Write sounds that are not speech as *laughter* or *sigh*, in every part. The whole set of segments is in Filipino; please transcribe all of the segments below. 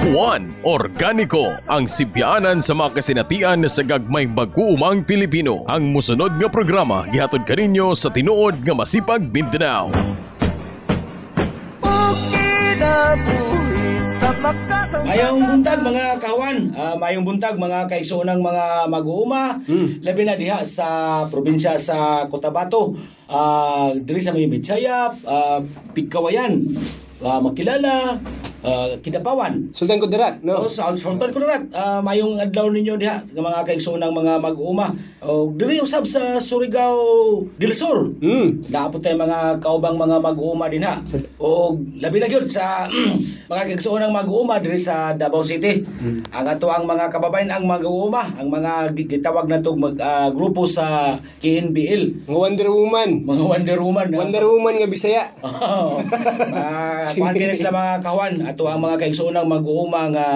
Juan Organico ang sibyanan sa mga kasinatian sa gagmay mag-uumang Pilipino. Ang musunod nga programa gihatod kaninyo sa tinuod nga masipag Mindanao. Mayong buntag mga kawan, Ah, mayong buntag mga kaigsoonang mga mag-uuma, labi na diha sa probinsya sa Cotabato, Ah, diri sa may Mitsayap, uh, Pigkawayan, ah, Makilala, ah, Kidapawan. Sultan Kudarat, No, no? sa Sultan Kudarat, uh, mayong adlaw ninyo diha mga kaigsoonang mga mag-uuma. O diri usab sa Surigao del Sur. Hmm. Naapot tayo mga kaubang mga mag-uuma din ha. O labi na yun sa *clears throat* mga kagsuunang mag-uuma diri sa Davao City. Ang ato ang mga kababayan ang mag-uuma, ang mga gi- gitawag na tong mag, ah, grupo sa KNBL, Mga Wonder Woman. mga Wonder Woman. Wonder Woman nga Bisaya. Oo. Kini sila mga kawan ato ang mga kaigsuonang mag-uuma nga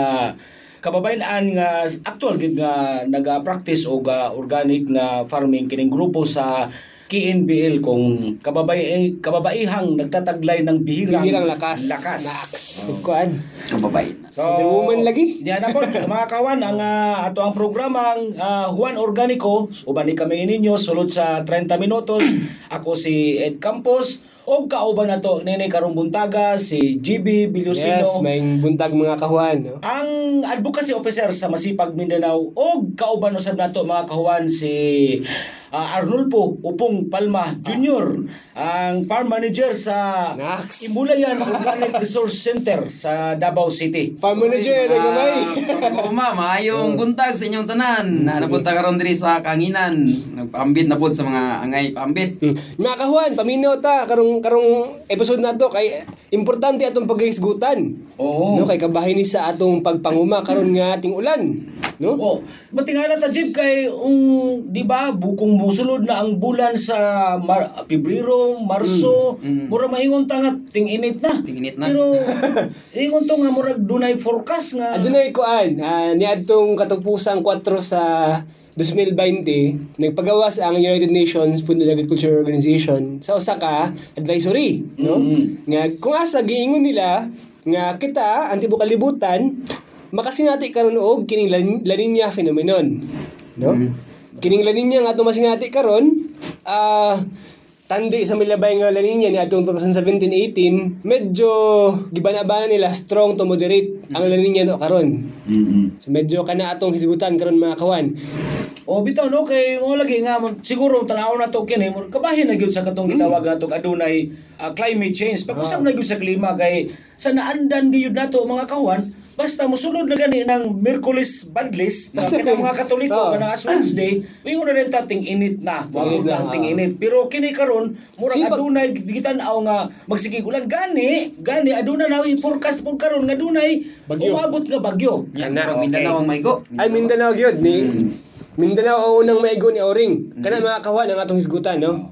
kababayan nga actual gid nga naga-practice og ah, organic nga farming kining grupo sa KNBL kung kababay kababaihang nagtataglay ng bihirang, Bihirang lakas. lakas. Lakas. Kuan. Kababayan. So, Wonder Woman lagi? Diyan na po, mga kawan, ang ah, ato ang programang ah, Juan Organico. Uban ni kami ninyo, sulod sa 30 minutos. Ako si Ed Campos. O kauban na to, nene karong buntaga, si GB Bilusino. Yes, may buntag mga kahuan. No? Ang advocacy officer sa Masipag Mindanao o kauban usab nato mga kahuan si ah, Arnulfo Upong Palma Jr. ang farm manager sa Nax. Imulayan Organic *laughs* Resource Center sa Davao City. Farm manager, na gamay. Oo ma, maayong buntag sa inyong tanan. Na napunta karon diri sa Kanginan. Nagpaambit na pod sa mga angay paambit. Hmm. Mga kahuan, paminaw ta karong karong episode na to kay importante atong paghisgutan. Oo. No kay kabahin ni sa atong pagpanguma karon nga ating ulan, no? Oh, matingala ta Jib kay um, di ba bukong musulod na ang bulan sa Mar- Pebrero, Marso, Mm, mm. mura maingon ta nga ting init na. Ting init na. Pero *laughs* ingon to nga murag dunay forecast nga. Adunay kuan, uh, niadtong katupusang 4 sa 2020, nagpagawas ang United Nations Food and Agriculture Organization sa usa ka advisory, no? Mm. Nga kung asa giingon nila nga kita antibo kalibutan makasinati karon og kining La- La Nina phenomenon, no? Kining La Nina nga atong masinati karon ah tandi sa milabay nga La Nina ni atong 2017-18 medyo gibana-bana nila strong to moderate ang La Nina no karon. Mm-mm. So medyo kana atong hisgutan karon mga kawan. O bitaw no kay mo lagi nga siguro tanaw na to kini mo kabahin na gyud sa katong gitawag nato adunay ah, climate change. Pag-usap na gyud sa klima kay sa naandan gyud nato mga kawan basta mosulod na gani ng Merkulis Badlis *laughs* kita mga Katoliko Oo. nga na as Wednesday, ingon na rin ta ting init na, wag Init na, na ting oo. init. Pero kini karon murag Sige, pag- adunay gitan-aw nga magsigig ulan gani, gani aduna na yung forecast pud karon nga adunay Bagyo. umabot nga bagyo. Yan, Kana, pero Mindanao ang maigo. Ay Mindanao gyud ni Mindanao ang unang maigo ni Oring. Kana mga kawan ang atong hisgutan no.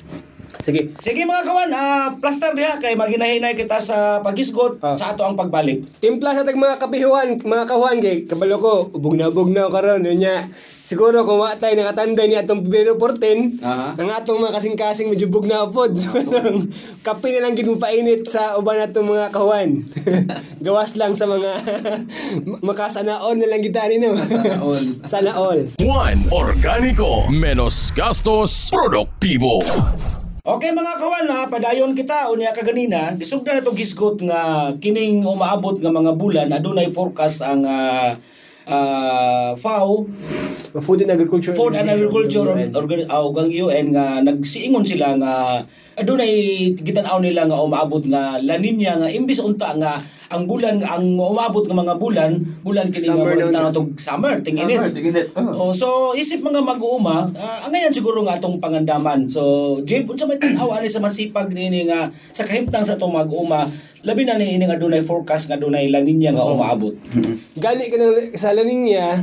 Sige. Sige mga kawan, ah plaster diha kay maginahinay kita sa pagisgot Ah. sa ato ang pagbalik. Timpla sa tag mga kapihuan, mga kahuan kay kabalo ko ubog na ubog na karon nya. Siguro kung wa tayo nakatanday ni atong Pebrero 14, Aha. ang atong mga kasing-kasing medyo bug na pod. So, *laughs* kape na lang gid mo painit sa uban atong mga kahuan. *laughs* Gawas lang sa mga *laughs* makasanaon na lang kita no. Sana all. Sana all. Juan Organico. Menos gastos, produktibo. Okay mga kawan, ha, padayon kita unya kaganina, gisugda na to gisgot nga kining umaabot nga mga bulan adunay forecast ang ah, ah, FAO. Food and Agriculture Food and Agriculture. Organ uh, gang UN nga nagsiingon sila nga adunay gitan-aw nila nga umaabot nga La Nina nga imbis unta nga ang bulan ang umaabot nga mga bulan bulan kini nga daw tanaw na. tog summer tinginit Summer, tinginit. Oh. Oh, so isip mga mag-uuma, uh, ang ngayon siguro nga atong pangandaman. So, Jib, unsa may tan-aw ani sa masipag nini nga sa kahimtang sa atong mag-uuma, labi na ni ini nga dunay forecast nga dunay La Nina nga umaabot. *laughs* Gani ka ng sa laning niya,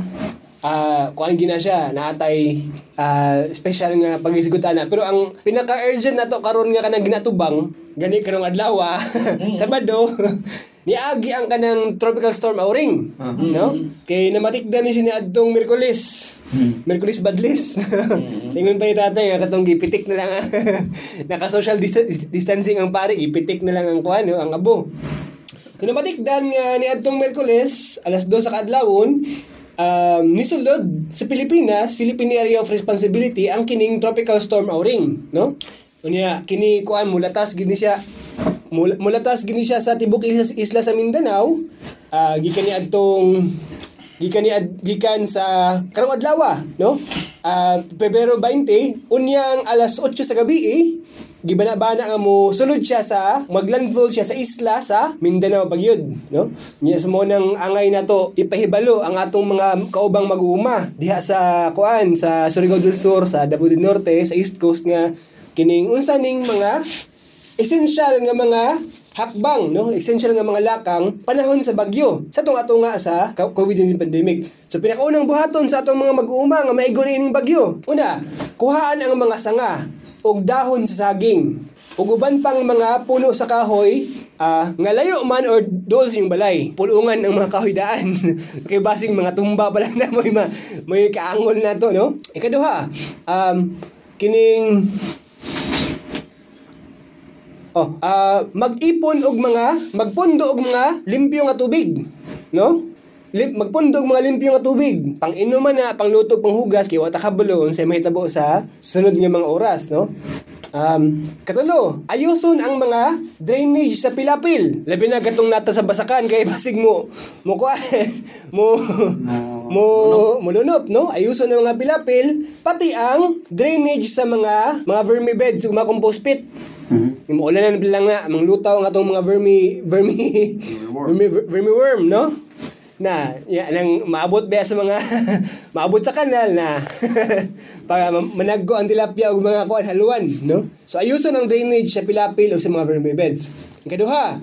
ah kuan gina siya, naatay ah, special nga pagisigutan na. Pero ang pinaka-urgent na to karon nga kanang ginatubang, gani karong adlaw, ah, *laughs* Sabado, *laughs* niagi ang kanang tropical storm Auring. Ah. No? Kay namatikdan ni siya adtong Miyerkules. Miyerkules badlis. *laughs* Singon pa yung tatay nga katong gipitik na lang. *laughs* Naka social dis- distancing ang pare, ipitik na lang ang kuan, no? ang abo. Kinabatikdan nga ni Adtong Merkules, alas 2 sa kadlawon, um, nisulod sa Pilipinas, Philippine Area of Responsibility, ang kining tropical storm Auring, no? Unya, kini kuan mulatas gini siya mul- mulatas gini siya sa tibok isla, isla sa Mindanao. Ah, gikan ni adtong gikan ni ad- gikan sa karong adlaw, no? Ah, Pebrero 20, unyang alas 8 sa gabi, eh, gibana-bana nga mo sulod siya sa maglandfall siya sa isla sa Mindanao pagyud no nya sa mo nang angay nato ipahibalo ang atong mga kaubang mag-uuma diha sa kuan sa Surigao del Sur sa Davao del Norte sa East Coast nga kining unsa ning mga essential nga mga hakbang no? Essential nga mga lakang panahon sa bagyo sa tong ato nga sa COVID-19 pandemic. So pinakaunang buhaton sa atong mga mag-uuma nga maigo ni ining bagyo. Una kuhaan ang mga sanga og dahon sa saging. Ug uban pang mga puno sa kahoy ah, nga layo man or dool sa balay. Pulungan ang mga kahoy daan. *laughs* Kay basing mga tumba pala na *laughs* may ma, may kaangol na to no? Ikaduha um kining Oh, ah mag-ipon og mga magpundo og mga limpyo nga tubig, no? Lim, magpundo og mga limpyo nga tubig. Pang inuman na, pangluto, panghugas kay wata kabalo unsay mahitabo sa sunod nga mga oras, no? Um, katulo, ayuson ang mga drainage sa pilapil. Labi na gatong nata sa basakan kay basig mo mo kuan *laughs* mo mo mulunop no ayuson ang mga pilapil pati ang drainage sa mga mga vermi beds ug mga compost pit Mhm. yung maulan na mga lutaw ang atong mga vermi, vermi, vermi, vermi worm, no? Na, ya, nang maabot ba sa mga, *laughs* maabot sa kanal na, *laughs* para ma- managgo ang tilapia o mga kuan haluan, no? So, ayuson ang drainage sa pilapil o sa mga vermi beds. Ikaduha,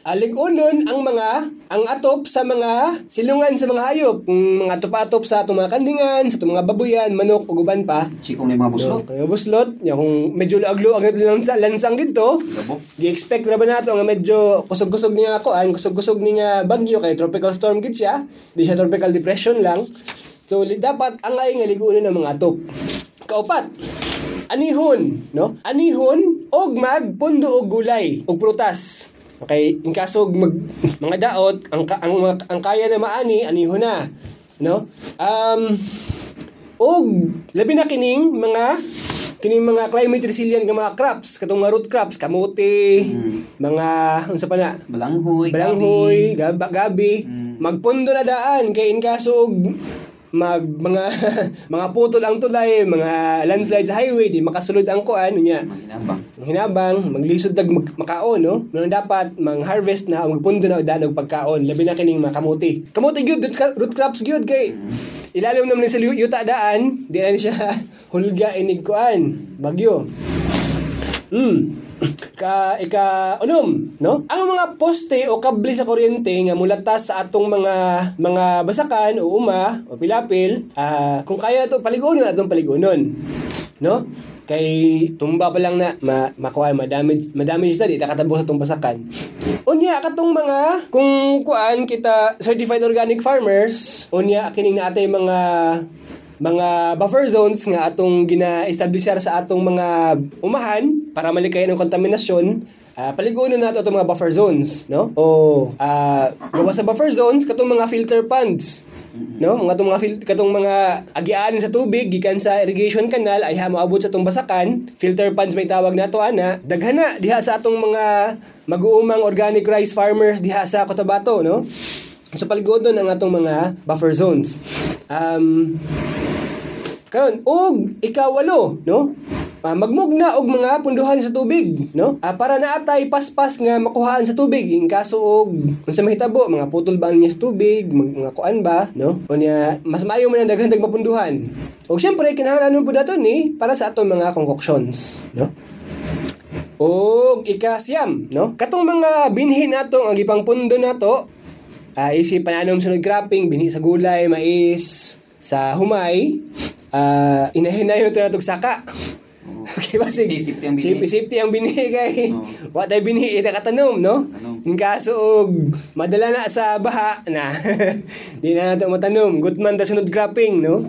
Aligunon ang mga ang atop sa mga silungan sa mga hayop, Kung mga atop-atop sa atong mga kandingan, sa atong mga babuyan, manok, ug uban pa. Chikong na yung mga buslot. No, kaya buslot, ya kung medyo laaglo ang lansang, lansang dito, gi-expect na ba nato nga medyo kusog-kusog niya ako, an kusog-kusog niya bagyo kay tropical storm gid siya, di siya tropical depression lang. So dapat ang ay nga ligunon ng mga atop. Kaupat, anihon, no? Anihon og magpundo og gulay og prutas. Okay, in kaso mag, mga daot ang, ang ang kaya na maani anihon na, no? Um og labi na kining mga kining mga climate resilient nga mga crops katong mga root crops kamote mga unsa pa na Balanghoy. balanghoy gab- gabi Mm. magpundo na daan kay in kaso og mag mga *laughs* mga putol ang tulay mga landslide sa highway di makasulod ang kuan nya Mga hinabang. ang hinabang maglisod dag mag, makaon no? No dapat mang harvest na magpundo na og daan og pagkaon. Labi na kining mga kamote kamote gyud root, root crops gyud kay ilalim naman sa yuta daan di na siya *laughs* hulga inig kuan. Bagyo. Mm ka ika unom no? Ang mga poste o kable sa kuryente nga mulatas sa atong mga mga basakan o uma o pilapil ah kung kaya to paligunon atong paligunon no? Kay tumba pa lang na ma, makuha madamage madamage na di ta katabo sa tong basakan. Unya katong mga kung kuan kita certified organic farmers unya kining naatay mga mga buffer zones nga atong gina-establishar sa atong mga umahan para malikayan ang kontaminasyon ah paligunon nato atong mga buffer zones no? O ah gawa sa buffer zones katong mga filter ponds no? Mga atong mga fil- katong mga agianin sa tubig gikan sa irrigation canal ay ha moabot sa atong basakan. Filter ponds may tawag nato ana. Daghana diha sa atong mga mag-uumang organic rice farmers diha sa Cotabato no? So paligudon ang atong mga buffer zones. Um, karon og ikawalo no? Ah, magmugna og mga punduhan sa tubig no? Ah, para naatay paspas nga makuhaan sa tubig in kaso og unsa mahitabo mga putol ba niya sa tubig mga kuan ba no? Unya mas maayo man ang daghan dag mapunduhan. Og syempre kinahanglan po dato ni para sa atong mga concoctions no? Og ikasyam no? Katong mga binhi nato ang gipang pundo nato Ah, isip pananom sunod cropping, binhi sa gulay, mais, sa humay, ah inahinayon ito natog saka. Okay ba sige? Safety ang binhi. Safety, safety ang binhi kay. Oo. Wa tay binhi ita katanom, no? In kaso og madala na sa baha na *laughs* di na nato matanom. Gutman ta sunod cropping, no?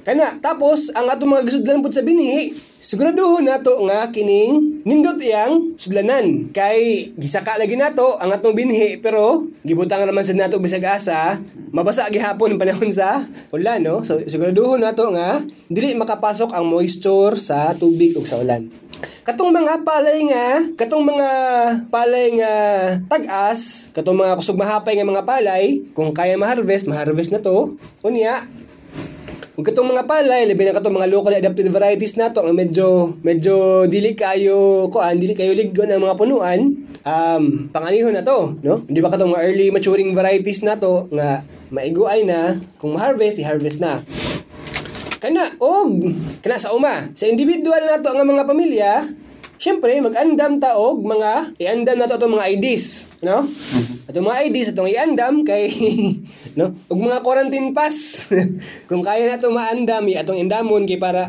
Kana tapos ang atong mga gisudlan pud sa binhi, siguraduhon nato nga kining nindot iyang sudlanan. Kay gisaka lagi nato ang atong binhi pero gibutang naman sa nato bisag asa, mabasa gihapon panahon sa ulan no. So siguraduhon nato nga dili makapasok ang moisture sa tubig ug sa ulan. Katong mga palay nga, katong mga palay nga tag-as, katong mga kusog mahapay nga mga palay, kung kaya ma-harvest, ma-harvest na to. Unya, kung katong mga palay, labi na katong mga local adapted varieties nato nga medyo medyo dili kayo kuan, dili kayo ligon ang mga punuan, um panganihon na to, no? Di ba katong mga early maturing varieties nato nga maiguay na, kung ma-harvest, i-harvest na. Kana og kana sa uma, sa individual nato nga mga pamilya, Siyempre, mag-andam ta og mga i-andam nato atong mga IDs, no? Atong mga IDs atong i-andam kay *laughs* no, og mga quarantine pass. *laughs* Kung kaya nato maandam, i atong indamon kay para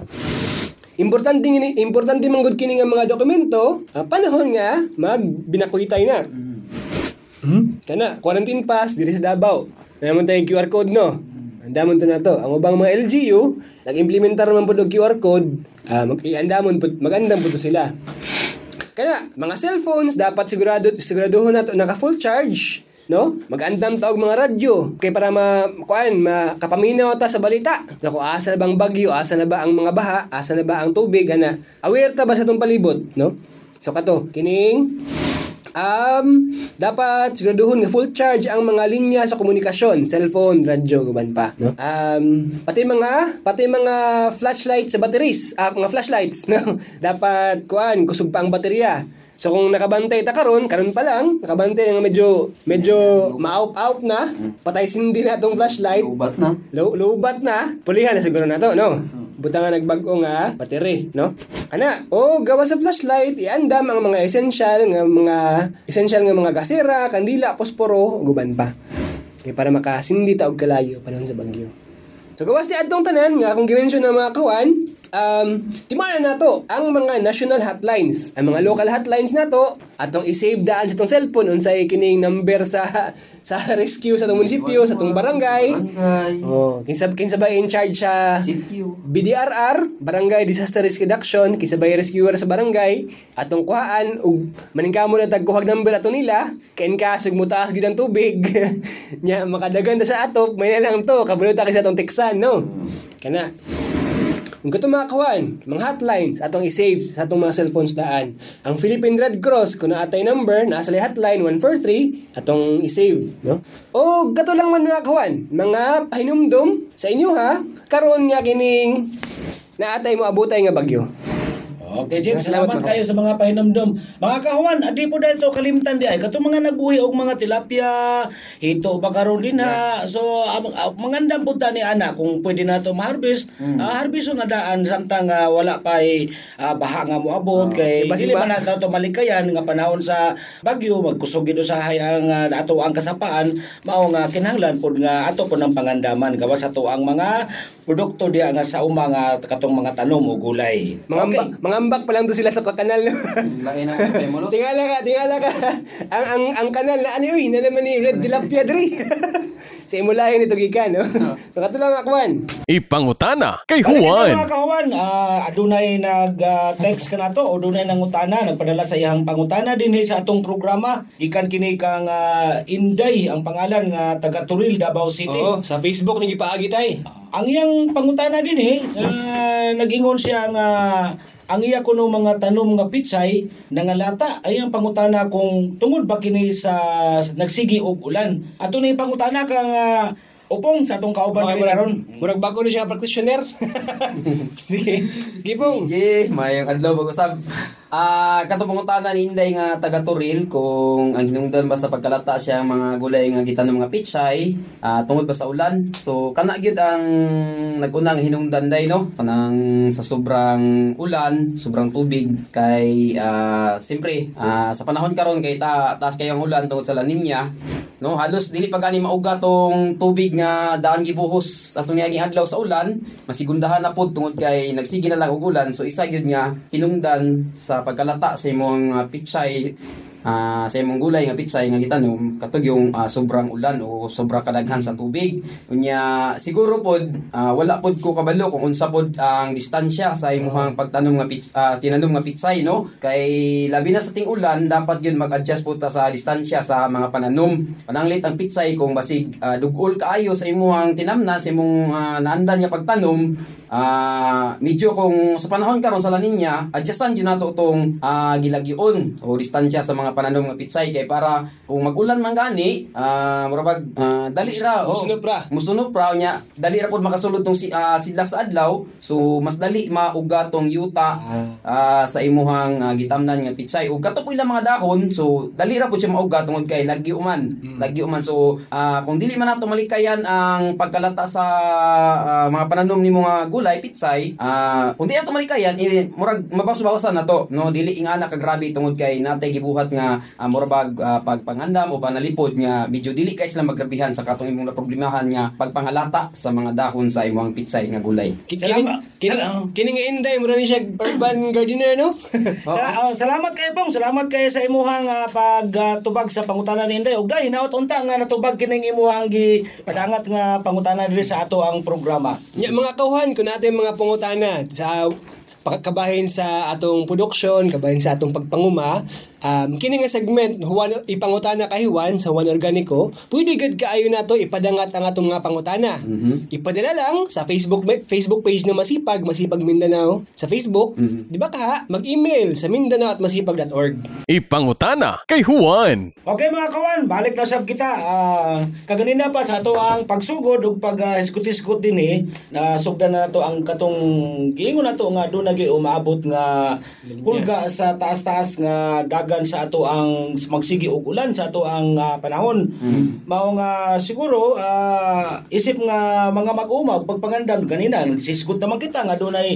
importante ngini importante man gud kini nga mga dokumento, ah, panahon nga magbinakuytay na. Hmm? Kana quarantine pass diri sa Davao. Naman tayong QR code no. Andamon to na to. Ang ubang mga LGU, nag-implementar man po QR code, ah, mag andamon po, magandam po to sila. Kaya, mga cellphones, dapat sigurado, siguraduhon na to, naka full charge. No? Mag-andam ta og mga radyo kay para ma kuan makapaminaw ta sa balita. Nako asa na bang bagyo, asa na ba ang mga baha, asa na ba ang tubig ana. Aware ta ba sa tong palibot, no? So kato, kining Um, dapat siguraduhon nga full charge ang mga linya sa komunikasyon, cellphone, radyo, guban pa, no? Um, pati mga pati mga flashlight sa batteries, ah, mga flashlights, *laughs* no? Dapat kuan kusog pa ang baterya. So kung nakabantay ta karon, karon pa lang, nakabantay nga medyo medyo ma-out na, patay sindi na tong flashlight. Ubat na. Low, lowbat na, pulihan na siguro na to, no? Buta nga nagbago nga battery, no? Ana, o gawa sa flashlight, iandam ang mga essential nga mga essential nga mga gasera, kandila, posporo, guban pa. Kaya para makasindi ta og kalayo panahon sa bagyo. So gawas ni adtong tanan nga kung gimension na mga kawan, um, timanan nato ang mga national hotlines, ang mga local hotlines nato atong i-save daan sa tong cellphone unsay kining number sa *laughs* sa rescue sa tong munisipyo, sa tong barangay. Barangay. Oh, kinsa kinsa ba in charge sa Sityo. BDRR, Barangay Disaster Risk Reduction, kinsa ba rescuer sa barangay, atong kuhaan ug maningkamo na tagkuhag number ato nila, kain ka sug mutaas gid ang tubig. *laughs* Nya makadagan ta sa ato, may na lang to, kabulot ta sa atong teksan, no. Kana. Kung kato mga kawan, mga hotlines atong i-save sa atong mga cellphones daan. Ang Philippine Red Cross kung naatay number, lay hotline 143 atong i-save, no? O gato lang man mga kawan, mga pahinumdum sa inyo ha, karon nga kining naatay mo abutay nga bagyo. Okay, Jim, Salamat, salamat kayo sa mga pahinumdum. Mga kahuan, adi po dahil to kalimtan di ay. Kato mga nagbuhi og mga tilapia, hito ba karon din ha. So, ang uh, mangandam po ta ni ana kung pwede na to ma-harvest. Ah, harvest nga daan samtang ah, wala pa ay ah, baha nga moabot kay Iba dili siba. man na to malikayan nga panahon sa bagyo magkusog gid usahay ang uh, ato ang kasapaan mao nga kinahanglan pod nga ato po ng pangandaman gawas ato ang mga produkto diya nga sa uma nga katong mga tanom o gulay. Mga ambak, mga ambak pa lang to sila sa kanal. No? Lain ang mga mo. tingala ka, tingala ka. ang ang ang kanal na ano uy, na naman ni Red Tilapia diri. *laughs* sa imulayan nito gikan, no. *laughs* so kato lang akwan. Ipangutana kay Juan. mga kawan, ah, adunay nag-text ka na to o adunay nangutana, nagpadala sa iyang pangutana din eh, sa atong programa. Gikan kini kang ah, Inday ang pangalan nga taga Turil, Davao City. Oo, sa Facebook nang ipaagi tay. Ang iyang pangutana din eh, ah, nag-ingon siya nga ang iya kuno mga tanom nga pitsay nangalata ay ang pangutana kung tungod ba kini sa nagsigi og ulan. Ato na yung pangutana ka nga upong sa atong kauban Okay, kini karon. murag, murag bago na siya practitioner. *laughs* Sige. Sige pong. Sige, mayang adlaw pag-usab. Ah, kato pangutana ni Inday nga taga Turil kung ang hinungdan ba sa pagkalata siya ang mga gulay nga gitan mga pichay ah, tungod ba sa ulan. So kana gyud ang nag-unang hinungdan day no? Kanang sa sobrang ulan, sobrang tubig kay ah, siyempre ah, sa panahon karon kay ta taas kay ang ulan tungod sa La Nina no? Halos dili pa gani mauga tong tubig nga daan gibuhos atong niaging adlaw sa ulan. Masigundahan na pod tungod kay nagsige na lang og ulan. So isa gyud nga hinungdan sa pagkalata sa imong uh, sa imong gulay nga pitsay nga gitanom katog yung ah, sobrang ulan o sobra kadaghan sa tubig. Unya siguro pod ah, wala pod ko kabalo kung unsa pod ang distansya sa imong pagtanom nga pits, ah, tinanom nga pitsay no? Kay labi na sa ting ulan dapat yun mag-adjust po ta sa distansya sa mga pananom. Pananglit ang pitsay kung basig ah, dugol kaayo sa imong tinamnan sa imong ah, naandan nga pagtanom Ah, medyo kung sa panahon karon sa laninya, adjustan gyud nato tong ah, gilagyon o distansya sa mga pananom nga pitsay kay para kung magulan man gani, ah murabag ah, dali ra o Musunod pra. musunod pra nya dali ra pud makasulod tong si ah, sidlak sa adlaw. So mas dali mauga tong yuta ah, sa imuhang ah, gitamnan nga pitsay. Ug kato po ilang mga dahon, so dali ra pud siya mauga tungod kay lagyo man. Lagyo man so ah, kung dili man nato malikayan ang pagkalata sa ah, mga pananom nimo nga gulay pitsay, ah kung di nato malikayan, eh, murag mabawas-bawasan na to, no? Dili ing ana ka grabe tungod kay natay gibuhat nga ah, murabag ah, pagpangandam o panalipod nga medyo dili kay sila magrabihan sa katong imong problemahan nga pagpangalata sa mga dahon sa imong pitsay nga gulay. Kining, Salamat. kining, nga inday, mura ni siya urban gardener, no? *laughs* Oh, salamat kayo pong, salamat kayo sa imuhang uh, pagtubag sa pangutanan ni Inday. Ug dahil naot unta nga natubag kining imuhang gi padangat nga pangutanan diri sa ato ang programa. Nya, mga kauhan, kung natin mga pangutana sa pagkabahin sa atong production, kabahin sa atong pagpanguma, um, kini nga segment, huwan, ipangutana kay Juan sa Juan Organico, pwede gad kaayo na to ipadangat ang atong mga pangutana. Ipadala lang sa Facebook Facebook page na Masipag, Masipag Mindanao, sa Facebook, di ba ka, mag-email sa mindanao at masipag.org. Ipangutana kay Juan. Okay mga kawan, balik na sab kita. Ah, kaganina pa sa ato ang pagsugod ug pag uh, hisgot-hisgot din eh, na sugdan na nato ang katong giingon nato nga do nagi umaabot nga hulga sa taas-taas nga dagan sa ato ang magsigi og ulan sa ato ang ah, panahon. Mao nga siguro ah, isip nga mga mag-uma ug pagpangandam ganina sisgot naman kita nga dunay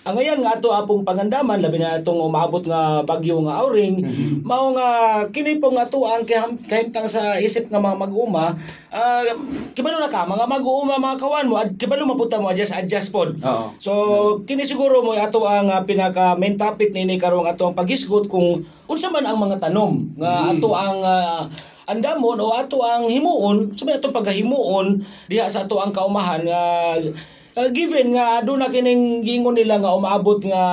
ang ngayon nga ato apong pangandaman labi na itong umabot nga bagyo nga auring mao nga kini po nga ato ang kahim- kahimtang sa isip nga mga mag-uma ah, kibalo na ka mga mag-uma mga kawan mo ad- kibalo mapunta mo adjust adjust pod Oo. So kini siguro mo ato ang ah, pinaka main topic nini karong ato ang pagisgot kung unsa man ang mga tanom nga ato ang ah, andamon o ato ang himuon sa ato paghimuon diha sa ato ang kaumahan nga ah, given nga aduna kining giingon nila nga umaabot nga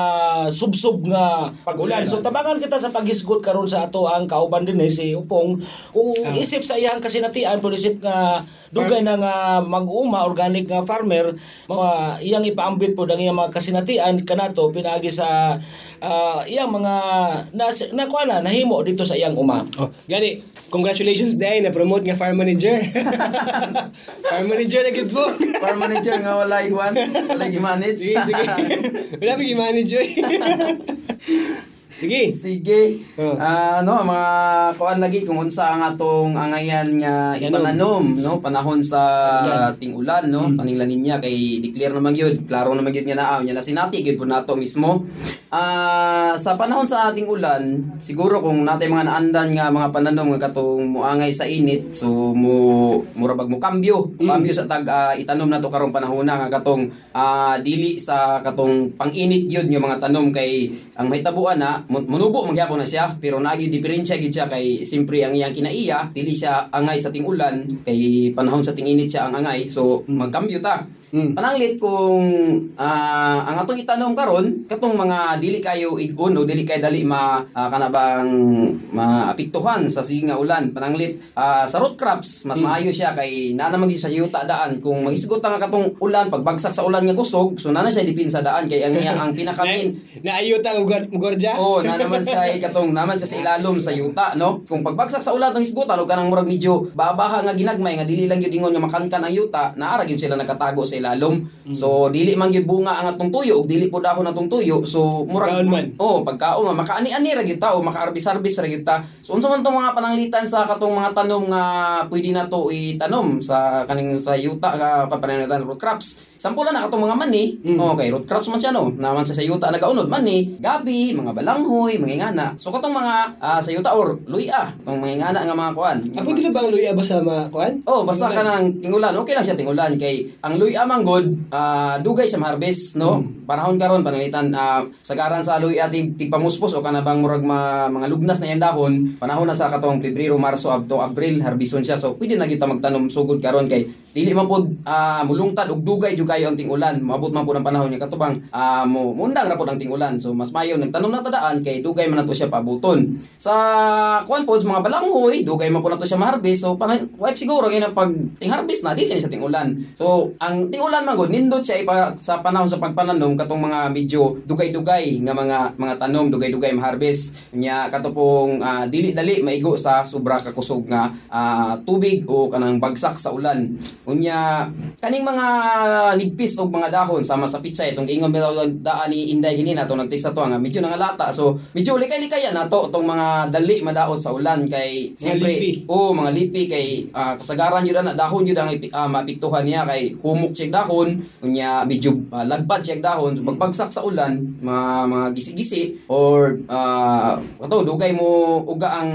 subsob nga pag-ulan. So tabangan kita sa pagisgot karon sa ato ang kauban din eh, si Upong kung isip sa iyang kasinatian kung isip nga dugay na nga mag-uma organic nga farmer mga iyang ipaambit po ang iyang mga kasinatian kanato pinagi sa ah, iyang mga na, na, na nahimo dito sa iyang uma. Oh, gani, congratulations dahil na-promote nga farm manager. *laughs* farm manager na gid po. Farm manager nga wala iwan, wala gi-manage. Sige, sige. Wala pa i-manage yun. Sige. Sige. Oh. Ah, ano, mga kuan lagi kung unsa ang atong angayan nga ipananom, no? Panahon sa ting ulan, no? Paninglan niya kay declare naman gyud, klaro naman gyud nga naa, nya na sinati gyud po nato mismo. Ah, sa panahon sa ating ulan, siguro kung natay mga naandan nga mga pananom nga katong muangay sa init, so mo murabag mo kambyo, kambyo sa tag ah, itanom nato karong panahon nga katong ah, dili sa katong pang-init gyud nga mga tanom kay ang mahitabuan na munubo magyapon na siya pero naagi diferensya gid siya kay simpre ang iyang kinaiya dili siya angay sa ting ulan kay panahon sa ting init siya ang angay so magkambyo ta Mm. pananglit kung ah, ang atong itanom karon katong mga dili kayo igon o dili kay dali ma ah, kana bang maapektuhan sa sige nga ulan pananglit ah, sa root crops mas maayo siya kay naa gyud sa yuta daan kung magisgot nga katong ulan pagbagsak sa ulan nga kusog so na siya dipin sa daan kay ang iya ang *laughs* pinakamin Naayuta ang ugar- ugorja? Oo, na naman sa katong naman sa sa ilalom sa yuta, no? Kung pagbagsak sa ulan ng isgutan o kanang murag medyo babaha nga ginagmay nga dili lang gyud ingon nga makankan ang yuta, naara gyud sila nakatago sa ilalom. So dili man gyud bunga ang atong tuyo ug dili po dahon atong tuyo. So murag. Oh, pagkaon man makaani-ani ra gyud ta o makaarbis-arbis ra gyud ta. So unsa man tong mga pananglitan sa katong mga tanom nga pwede na to itanom sa kaning sa yuta nga papananitan root crops. Sampulan na katong mga mani. Mm. Okay, root crops man siya no. Naman sa sayuta nagaunod mani, gabi, mga balanghoy, mangingana. So katong mga ah, sa yuta or luya, tong mangingana nga mga kuan. Ah, pwede na ba ang luya ba sa mga kuan? Oh, basta ka ng tingulan. Okay lang siya tingulan kay ang luya manggod ah, dugay sa harvest, no? Panahon karon panangitan ah, sagaran sa luya ti tipamuspos o kana bang murag ma, mga lugnas na yan dahon. Panahon na sa katong Pebrero, Marso, abto Abril harbison siya. So pwede na kita magtanom sugod karon kay dili man pud ah, mulungtad og dugay kayo ang tingulan. Maabot man pud ang panahon niya katubang ah, mo mundang ra pud ang tingulan. So mas mayo nagtanom na tadaan kay dugay man nato siya pabuton. Sa kuan sa mga balanghoy, dugay man pud nato siya ma-harvest. So panay wipe siguro kay na pag ting-harvest na dili siya tingulan. So ang tingulan man gud nindot siya ipa, sa panahon sa pagpananom katong mga medyo dugay-dugay nga mga mga tanom dugay-dugay ma-harvest. Nya kato pong ah, dili dali maigo sa sobra ka kusog nga ah, tubig o kanang bagsak sa ulan. Unya kaning mga nigpis og mga dahon. Sama sa pitsay itong ingon bitaw daan ni Inday gini nato nagtesta to nga medyo nangalata. So medyo likay-likay nato itong mga dali madaot sa ulan kay siyempre oh mga lipi kay ah, kasagaran yun na dahon yun ang ah, mapiktuhan niya kay humok siya dahon. Unya medyo ah, lagbat siya dahon. So, pagbagsak sa ulan mga mga gisi-gisi or uh, kato dugay mo uga ang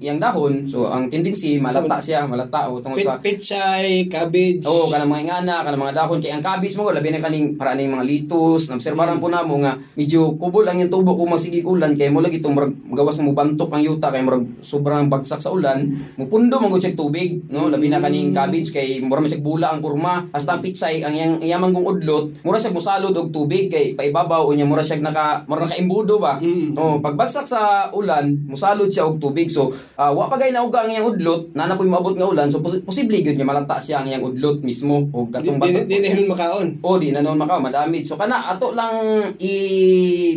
iyang dahon. So ang tendency malata siya malata o tungod sa pitchay, cabbage. Oo, kanang mga ingana, kanang mga dahon kay ang cabbage mo labi na kaning para ning mga litos, nabserbaran po namo nga medyo kubol ang yung tubo kung masigig ulan kay mo lagi itong murag gawas mo bantok ang yuta kay murag sobrang bagsak sa ulan, mupundo man gud tubig, no? Labi na kaning cabbage kay mura man bula ang purma, hasta ang pitsay ang iyang iyamang kong udlot, mura siya musalod og tubig kay paibabaw unya mura siya naka mura nakaimbudo ba. Mm. Oh, pagbagsak sa ulan, musalod siya og tubig. So, ah, wa pa gay nauga ang iyang udlot, na napoy maabot nga ulan, so pos- posible gyud nga malata siya ang iyang udlot mismo o Di, katong basa. di, di, di, makaon. O di na noon makaw madamid. So kana ato lang i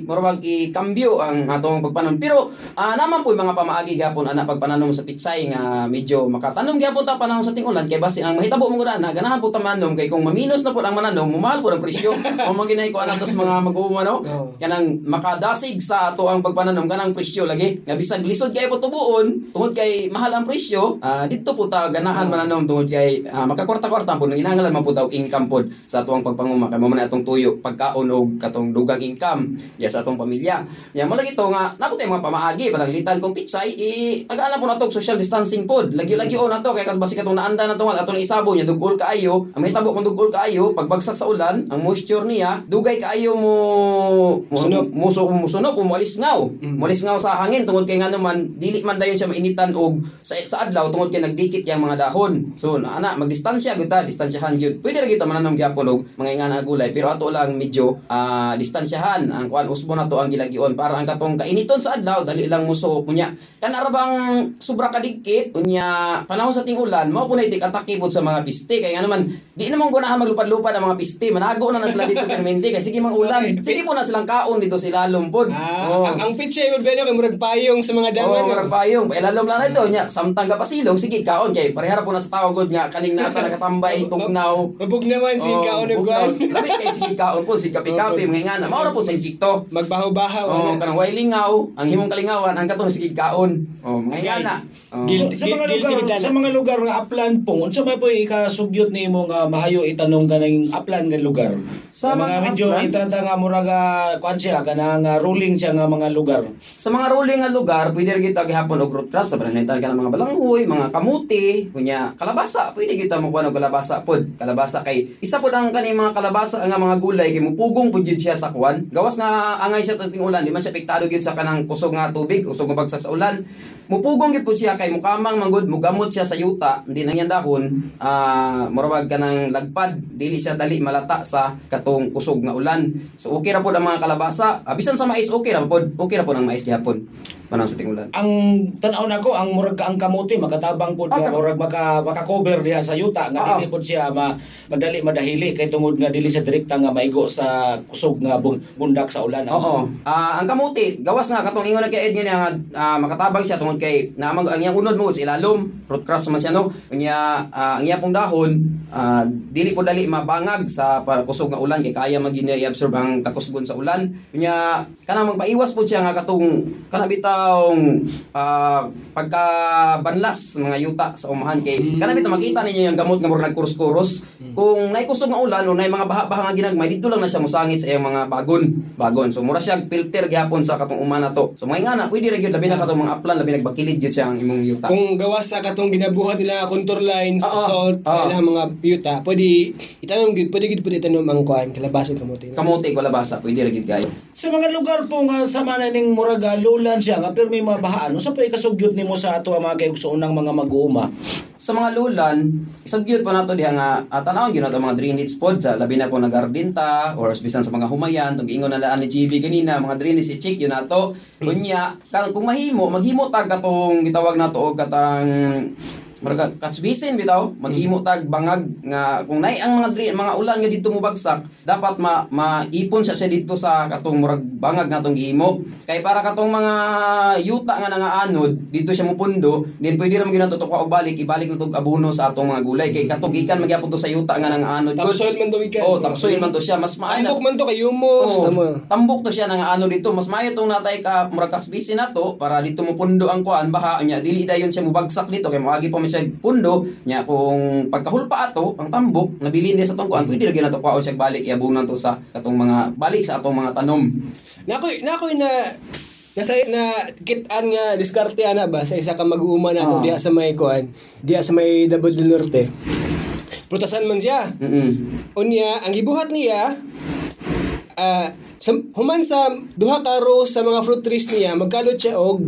murag i kambyo ang atong pagpanon. Pero ah, naman po yung mga pamaagi gapon ana pagpananom sa pitsay nga medyo makatanom gyapon ta panahon sa tingulan kay basi ang mahitabo mo na ganahan po ta mananom kay kung maminos na po ang mananom mumahal po ang presyo. *laughs* o maginay ko ana tos mga mag-uuma no. Kanang makadasig sa ato ang pagpananom kanang presyo lagi. Nga bisag lisod kay po tubuon tungod kay mahal ang presyo, ah, dito po ta ganahan mananom tungod kay ah, makakwarta-kwarta po ginahanglan man po ta income pod sa ato ang pagpanguma kay man atong tuyo pagkaon og katong dugang income diya sa atong pamilya. Ya mo lagi to nga napot mga pamaagi panaglitan kong pitsay i tagaan po nato social distancing pod. Lagi-lagi o nato kay basi katong naanda na to nga atong isabo nya dugol kaayo. Ang mahitabo kung dugol kaayo pagbagsak sa ulan, ang moisture niya dugay kaayo mo mo Sunop. muso musunop o moalisngaw. Mm. Moalisngaw sa hangin tungod kay nga naman dili man dayon siya mainitan og sa sa adlaw tungod kay nagdikit yang mga dahon. So na ana magdistansya gyud ta, distansyahan gyud. Pwede ra gyud ta mananong gyapon og mga ingana nga gulay pero ato lang medyo ah, distansyahan ang kuan usbo na to ang gilagyon para ang katong kainiton sa adlaw dali lang muso unya. Kana ra bang sobra kadikit unya panahon sa ting-ulan mao po na itik atake pod sa mga piste kay nga naman di naman ganahan maglupad-lupad ang mga piste manago na na sila dito permente kay sige mang ulan sige po na silang kaon dito sila lumpod Ah, Oo. ang, ang pitchay gud benyo kay murag payong sa mga Oo, daman. murag payong. Ilalom lang na ito nya. Samtang ka pasilong, sige kaon kay parehara po na sa tao gud nga kaning na talaga tambay tugnaw. Mabugnawan si Oo, kaon og kuan. Labi kay sige kaon po si kapi-kapi mga ingana. Mao ra po sa insekto. Magbahaw-bahaw. Oh, ano. kanang way lingaw, ang himong kalingawan ang katong sige kaon. Oh, mga ingana. Oh. Guilty. sa mga lugar sa mga lugar nga upland pong unsa may po ikasugyot nimo nga mahayo itanong kanang upland nga lugar Sa mga, medyo itata nga murag ah, kuan siya kanang ah, ruling siya nga mga lugar Sa mga ruling nga lugar, pwede rin kita gihapon og root crops sa pananitan ka ng mga balanghoy, mga kamuti, kunya kalabasa, pwede kita mo kuan og kalabasa pod. Kalabasa kay isa pod ang kani mga kalabasa nga mga gulay kay mupugong pud gyud siya sa kuan. Gawas nga angay siya tating ulan, di man siya apektado gyud sa kanang kusog nga tubig, kusog nga bagsak sa ulan. Mupugong gyud pud siya kay mukamang manggod mugamot siya sa yuta, hindi na yan dahon, ah murag kanang lagpad, dili siya dali malata sa katong kusog nga ulan. So okay ra pod ang mga kalabasa. Ah, bisan sa mais okay ra pod. Okay ra pod ang mais gihapon. Panahon sa tingulan. ang tan-aw nako ang murag ang kamuti makatabang pud Ah, nga ka- murag maka maka-cover diha sa yuta nga Ah, dili pud siya ma, madali madahili kay tungod nga dili sa direkta nga maigo sa kusog nga bun- bundak sa ulan Oo. Ah, ang kamuti, gawas nga katong ingon na kay Ed nga ah, makatabang siya tungod kay namang ang iyang unod mo sa ilalom. Fruit crops man siya no? Unya ah, ang iyang pong dahon ah, dili po dali mabangag sa kusog nga ulan kay kaya niya i-absorb ang kakusgon sa ulan. Unya kana magpaiwas po siya nga katong kana bitawng ah, pagka banlas mga yuta sa umahan. Kay kana bitaw makita ninyo yung gamot nga murag nagkurus-kurus kung naikusog nga ulan o nay mga baha-baha nga ginagmay dito lang na siya musangit sa iyang mga bagon. Bagon. So mura siya filter gihapon sa katong umana to. So mga ingana pwede ra gyud labi na katong mga aplan labi nagbakilid gyud siya ang imong yuta. Kung gawas sa katong ginabuhat nila contour lines, Oo. salt, sa Oo. ilang mga yuta, pwede itanong gid, pwede gid pwede itanong ang kuan, kalabasan kamote. kamote ko labasa pwede ra gyud kayo Sa mga lugar po nga sa mananing muraga lulan siya nga pero may mga bahaan. Unsa pa ikasugyot nimo sa ato ang mga kaigsuonang mga mag-uuma? sa mga lulan, isagyod pa nato diha nga uh, tanawon gyud nato mga drainage pod sa labi na kung nagardin ta or bisan sa mga humayan tug ingon na laan ni GB kanina mga drainage i check yun nato. Unya kan kung mahimo maghimo tag katong gitawag nato og katang Marga katsbisin bitaw. Maghimo tag bangag nga kung nay ang mga dri, mga ulan nga dito mobagsak dapat ma maipon siya siya dito sa katong murag bangag nga tong gihimo kay para katong mga yuta nga nangaanod dito siya mopundo then pwede ra mo ginato to og balik ibalik na tog abono sa atong mga gulay. Kay katong gikan magyapon to sa yuta nga nangaanod. Tapsoil man to ikan. oh tapsoil man to siya. Mas maayo Tambok man to kay humus, tama. Tambok to siya nga ano dito, mas maayo tong natay ka murag kasbisi na to para dito mo pundo ang kuan baha nya dili dayon siya mubagsak dito kay moagi pa siya pundo nya kung pagkahulpa ato ang tambok nabilin niya sa tong kuan pwede ra gyud nato kwaon siya balik iabunan to sa katong mga balik sa atong mga tanom. Nakoy nakoy na nasa na kitaan nga diskarte ana ba sa isa ka mag-uuma na to Oo. diha sa may kuan, diha sa may Double del Norte. Prutasan man siya. Mm. Unya, ang gibuhat niya, ah, sa, human sa duha ka row sa mga fruit trees niya, magkalot siya og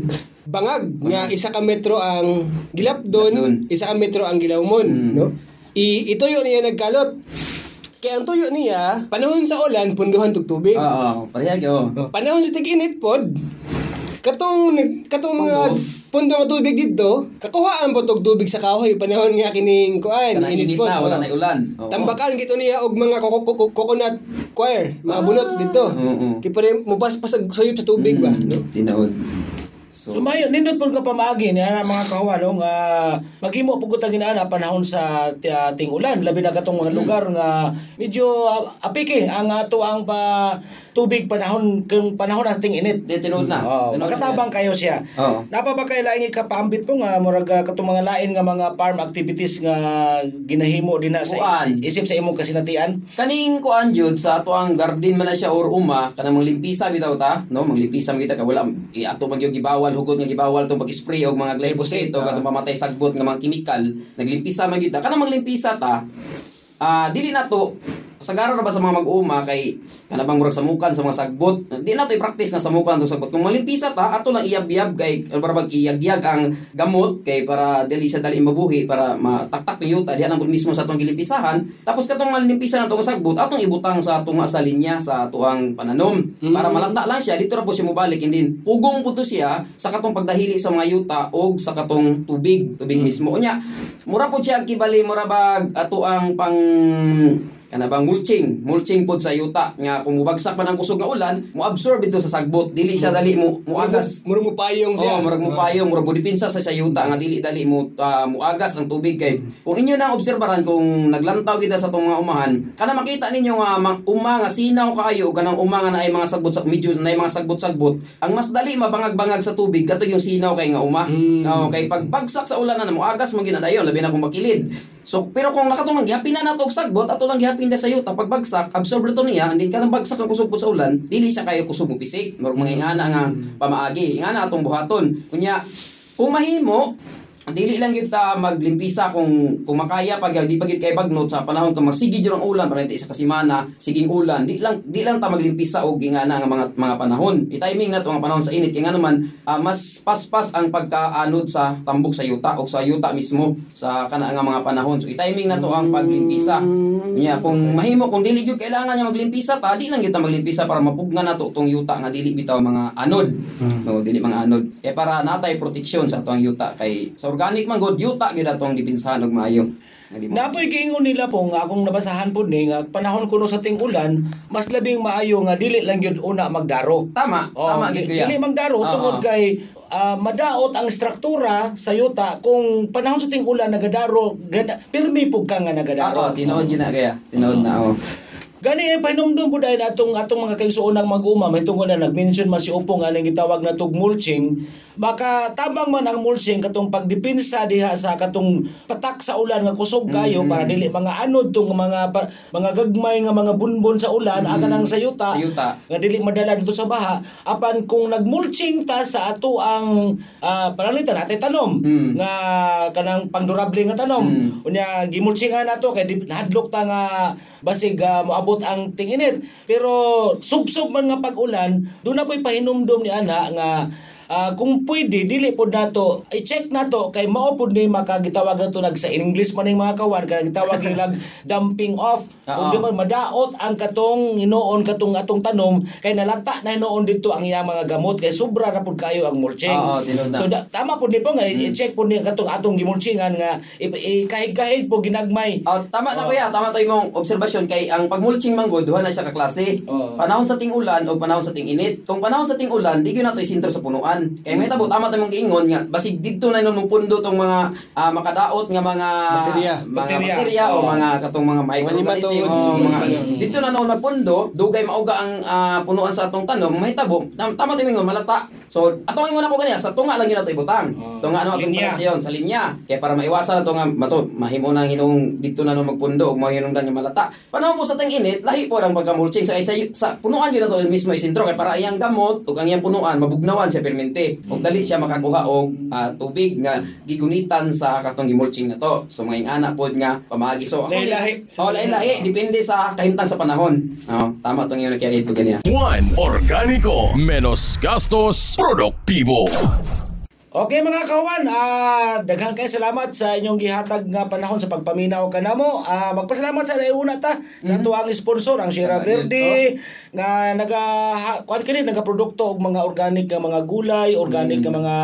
bangag nga isa ka metro ang gilapdon, isa ka metro ang gilawmon, Mm. no? I ituyo niya nagkalot. Kaya ang tuyo niya, panahon sa ulan, punduhan tug tubig. Oo, parehag yo. Oh, panahon sa tig-init pod, katong katong mga Pundo. nga tubig dito, kakuhaan po tog tubig sa kahoy panahon nga kining kuan, init pod, na wala oh. na ulan. Oo. Tambakan gito niya og mga coco- coco- coconut choir, mga bunot dito. Oo. Kay pare mupaspas sa sayop sa tubig ba, Mm, no? Tinaod. So, So, mayo nindot pud ka pamaagi niya mga kawan no nga maghimo pud ta ginana panahon sa ti- ah, ting ulan labi na katong mga lugar nga medyo ah, apike ang ato ang pa tubig panahon kung panahon ng ting init. di tinood na. Oh, makatabang kayo siya. Oo. Napa ba kay laing ikapaambit po nga murag ah, katong mga lain nga mga farm activities nga ginahimo din na sa Kuan. isip sa imong kasinatian? kaning kuan jud sa ato ang garden man na siya or uma kanang manglimpisa bitaw ta no manglimpisa man kita ka wala i ato man gyud gibawal hugot nga gibawal tong pag-spray og mga glyphosate o katong pamatay sagbot nga mga chemical. Naglimpisa man kita kanang manglimpisa ta ah dili na to kasagaran na ba sa mga mag-uma kay kanabang murag samukan sa mga sagbot? Di na to i-practice nga samukan to sagbot. Kung malimpisa ta ato lang iyab-yab kay para bag iyag-yag ang gamot kay para dili siya dali mabuhi para mataktak yung yuta. Diha lang pud mismo sa atong gilimpisahan. Tapos katong malimpisa na to nga sagbot atong ibutang sa atong sa linya sa atuang pananom. Para malata lang siya dito ra po siya mobalik and then pugong to siya sa katong pagdahili sa mga yuta og sa katong tubig. Tubig mismo. Unya mura po siya kibali mura bag ato ang pang kana bang mulching? Mulching pod sa yuta nga kung mubagsak pa ng kusog nga ulan mo absorb dito sa sagbot. Dili siya dali mo muagas Muro mo payong siya. Oh, murag mo payong, murag mo dipinsa sa sayuta nga dili dali mo ah, muagas ang tubig. Kay kung inyo nang obserbaran kung naglantaw kita sa tong mga umahan kana makita ninyo nga mga uma nga sinaw kaayo kanang uma nga naay mga sagbot sa medyo naay mga sagbot-sagbot ang mas dali mabangag-bangag sa tubig kato yung sinaw kay nga uma. Mm. oh, kay pag bagsak sa ulan na muagas man ginadayon labi na kung makilid. So, pero kung nakatong gihapin na nato og sagbot, ato lang gihapin na sa yuta pag bagsak, absorb to niya, hindi ka lang bagsak ang kusog sa ulan, dili siya kayo kusog mo pisik. Murag mga ingana nga pamaagi, ingana atong buhaton. Kunya, kung mahimo, dili lang gyud ta maglimpisa kung kung makaya pag di pa gyud kay bagnot sa panahon kung magsigi jud ang ulan para isa ka semana siging ulan. Di lang di lang ta maglimpisa og ingana nga mga mga panahon. I-timing na to ang panahon sa init kay nga naman ah, mas paspas ang pagkaanod sa tambok sa yuta o sa yuta mismo sa kana nga mga panahon. So i-timing na to ang paglimpisa. Nya kung mahimo kung dili gyud kailangan niya maglimpisa ta di lang gyud ta maglimpisa para mapugna na to tong yuta nga dili bitaw mga anod. No dili mga anod. Kay para natay proteksyon sa atong yuta kay sa organic man good yuta gyud atong dipinsahan og maayo. Napoy giingon nila po nga akong nabasahan po ni nga panahon kuno sa ting ulan mas labing maayo nga dili lang gyud una magdaro. Tama, Oh, tama gid kuya. Dili magdaro Oo. tungod kay ah, madaot ang struktura sa yuta kung panahon sa ting ulan nagadaro ganda, pirmi pug ka nga Oo, nagadaro. tinuod gyud na kaya. Tinuod na oh. Gani ay pahinumdum po dahil atong atong mga kaigsuonang mag-uma may tungod na nag-mention man si Upo nga nang gitawag na tug mulching maka tabang man ang mulching katong pagdepensa diha sa katong patak sa ulan nga kusog kayo Mm. para dili mga anod tong mga pa- mga gagmay nga mga bunbon sa ulan aga nang sa yuta Mm. Sa yuta. nga dili madala dito sa baha apan kung nagmulching ta sa ato ang ah, panalitan atay tanom Mm. nga kanang pangdurable nga tanom Mm. unya gimulchingan nato kay di hadlok ta nga basig ah, moabot ang tinginit pero subsob man nga pag-ulan do na po'y pahinumdom ni ana nga ah, kung pwede dili pod nato i-check nato kay mao pod ni makagitawag nato nag sa English man ning mga kawan kay gitawag nilang *laughs* dumping off kung di man madaot ang katong hinuon katong atong tanom kay nalata na hinuon dito ang iyang mga gamot kay sobra na pod kayo ang mulching Oo, tinuod na. so da, tama po ni po nga i-check po ni katong atong gimulchingan nga i- ikahig-kahig po ginagmay Oh, tama na kuya, tama to imong obserbasyon kay ang pagmulching man good duha na siya ka klase. Oo. Panahon sa ting ulan o panahon sa ting init. Kung panahon sa ting ulan, di gyud nato isentro sa punuan. Kay mahitabo tama imong giingon nga basig didto na nung pundo tong mga ah, makadaot nga mga Bakterya. mga Bakterya. o mga katong mga microorganism nematodes. o mga dito na noon magpundo, dugay mauga ang ah, punuan sa atong tanom, mahitabo tam- tama to imong ingon malata. So atong ingon ako kaniya sa tunga lang gyud nato ibutang. Oo. Tunga ano atong balansyon sa linya. Kaya para maiwasan na to nga mato mahimo na hinung dito na no magpundo ug mahinungdan nga malata. Panahon po sa tang init, lahi po ang pagkamulching sa isa sa punuan gyud na to mismo isentro kay para iyang gamot ug ang iyang punuan mabugnawan siya permente. Ug dali siya makakuha og ah, tubig nga gigunitan sa katong gimulching na to. So mga anak pod nga pamagi. So ako Lahi-lahi. Oh, lahi-lahi depende sa kahimtang sa panahon. Oh, tama tong ingon kaya ito ganiya. Juan Organico, menos gastos, produktibo. Okay mga kawan, ah daghang kay salamat sa inyong gihatag nga panahon sa pagpaminaw kanamo. Ah magpasalamat sa una ta sa ato ang sponsor ang Sierra Verde nga naga ha- kuan kini nagaprodukto og mga organic nga mga gulay, organic nga mga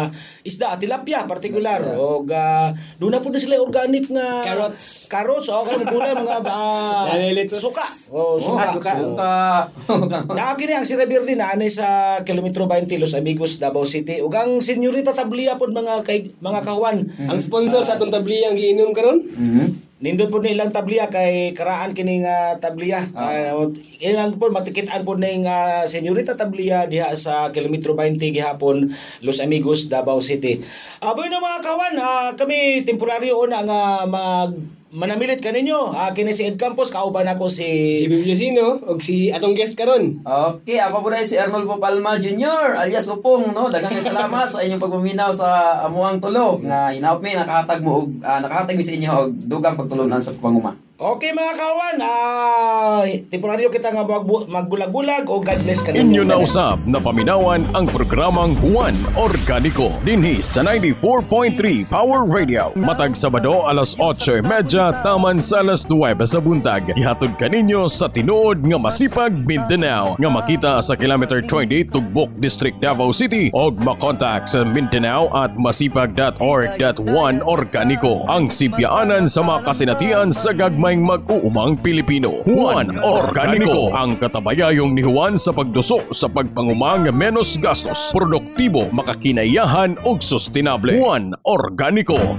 isda, tilapia particular og uh, doon na pud na sila organic nga Carrots. Carrots o kay gulay mga *laughs* uh, suka. Oh, Oh, suka. suka. Suka. Na kini ang Sierra Verde na ani sa kilometro 20 Los Amigos, Davao City. Ug ang Senyorita Tablia pod mga kay mga kawan. Ang sponsor sa atong tabliya ang giinom karon? Mhm. Nindot po nilang tablia kay karaan kini nga tablia. Uh, ilang po matikitan po ning uh, senyorita tablia diha sa kilometro 20 gihapon Los Amigos Davao City. Aboy na mga kawan, ah, kami temporaryo una nga mag manamilit kaninyo. Uh, kini si Ed Campos kauban ako Si si Bibliosino og si atong guest karon. Okay, ako po na si Arnoldo Palma Jr. alias Upong, no? Daghang kay *laughs* salamat sa inyong pagmaminaw sa amuang tulo nga hinaot mi nakahatag mo og ah, nakahatag mi sa inyo og dugang pagtulunan sa panguma. Okay mga kawan, ah temporaryo kita nga magbu- magbulag-bulag o God bless kaninyo. Inyo na usab na paminawan ang programang Juan Organico dinhi sa 94.3 Power Radio. Matag Sabado alas 8.30 taman sa alas 9 sa buntag. Ihatod kaninyo sa tinuod nga masipag Mindanao nga makita sa kilometer 20 Tugbok District Davao City og makontak sa Mindanao at masipag.org.1 Organico ang sibyaanan sa mga kasinatian sa gagmayng mag-uumang Pilipino. Juan Organico ang katabayayong ni Juan sa pagduso sa pagpangumang menos gastos, produktibo, makakinayahan ug sustainable. Juan Organico.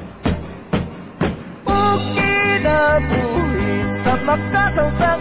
Kinabuhi sa makasang sa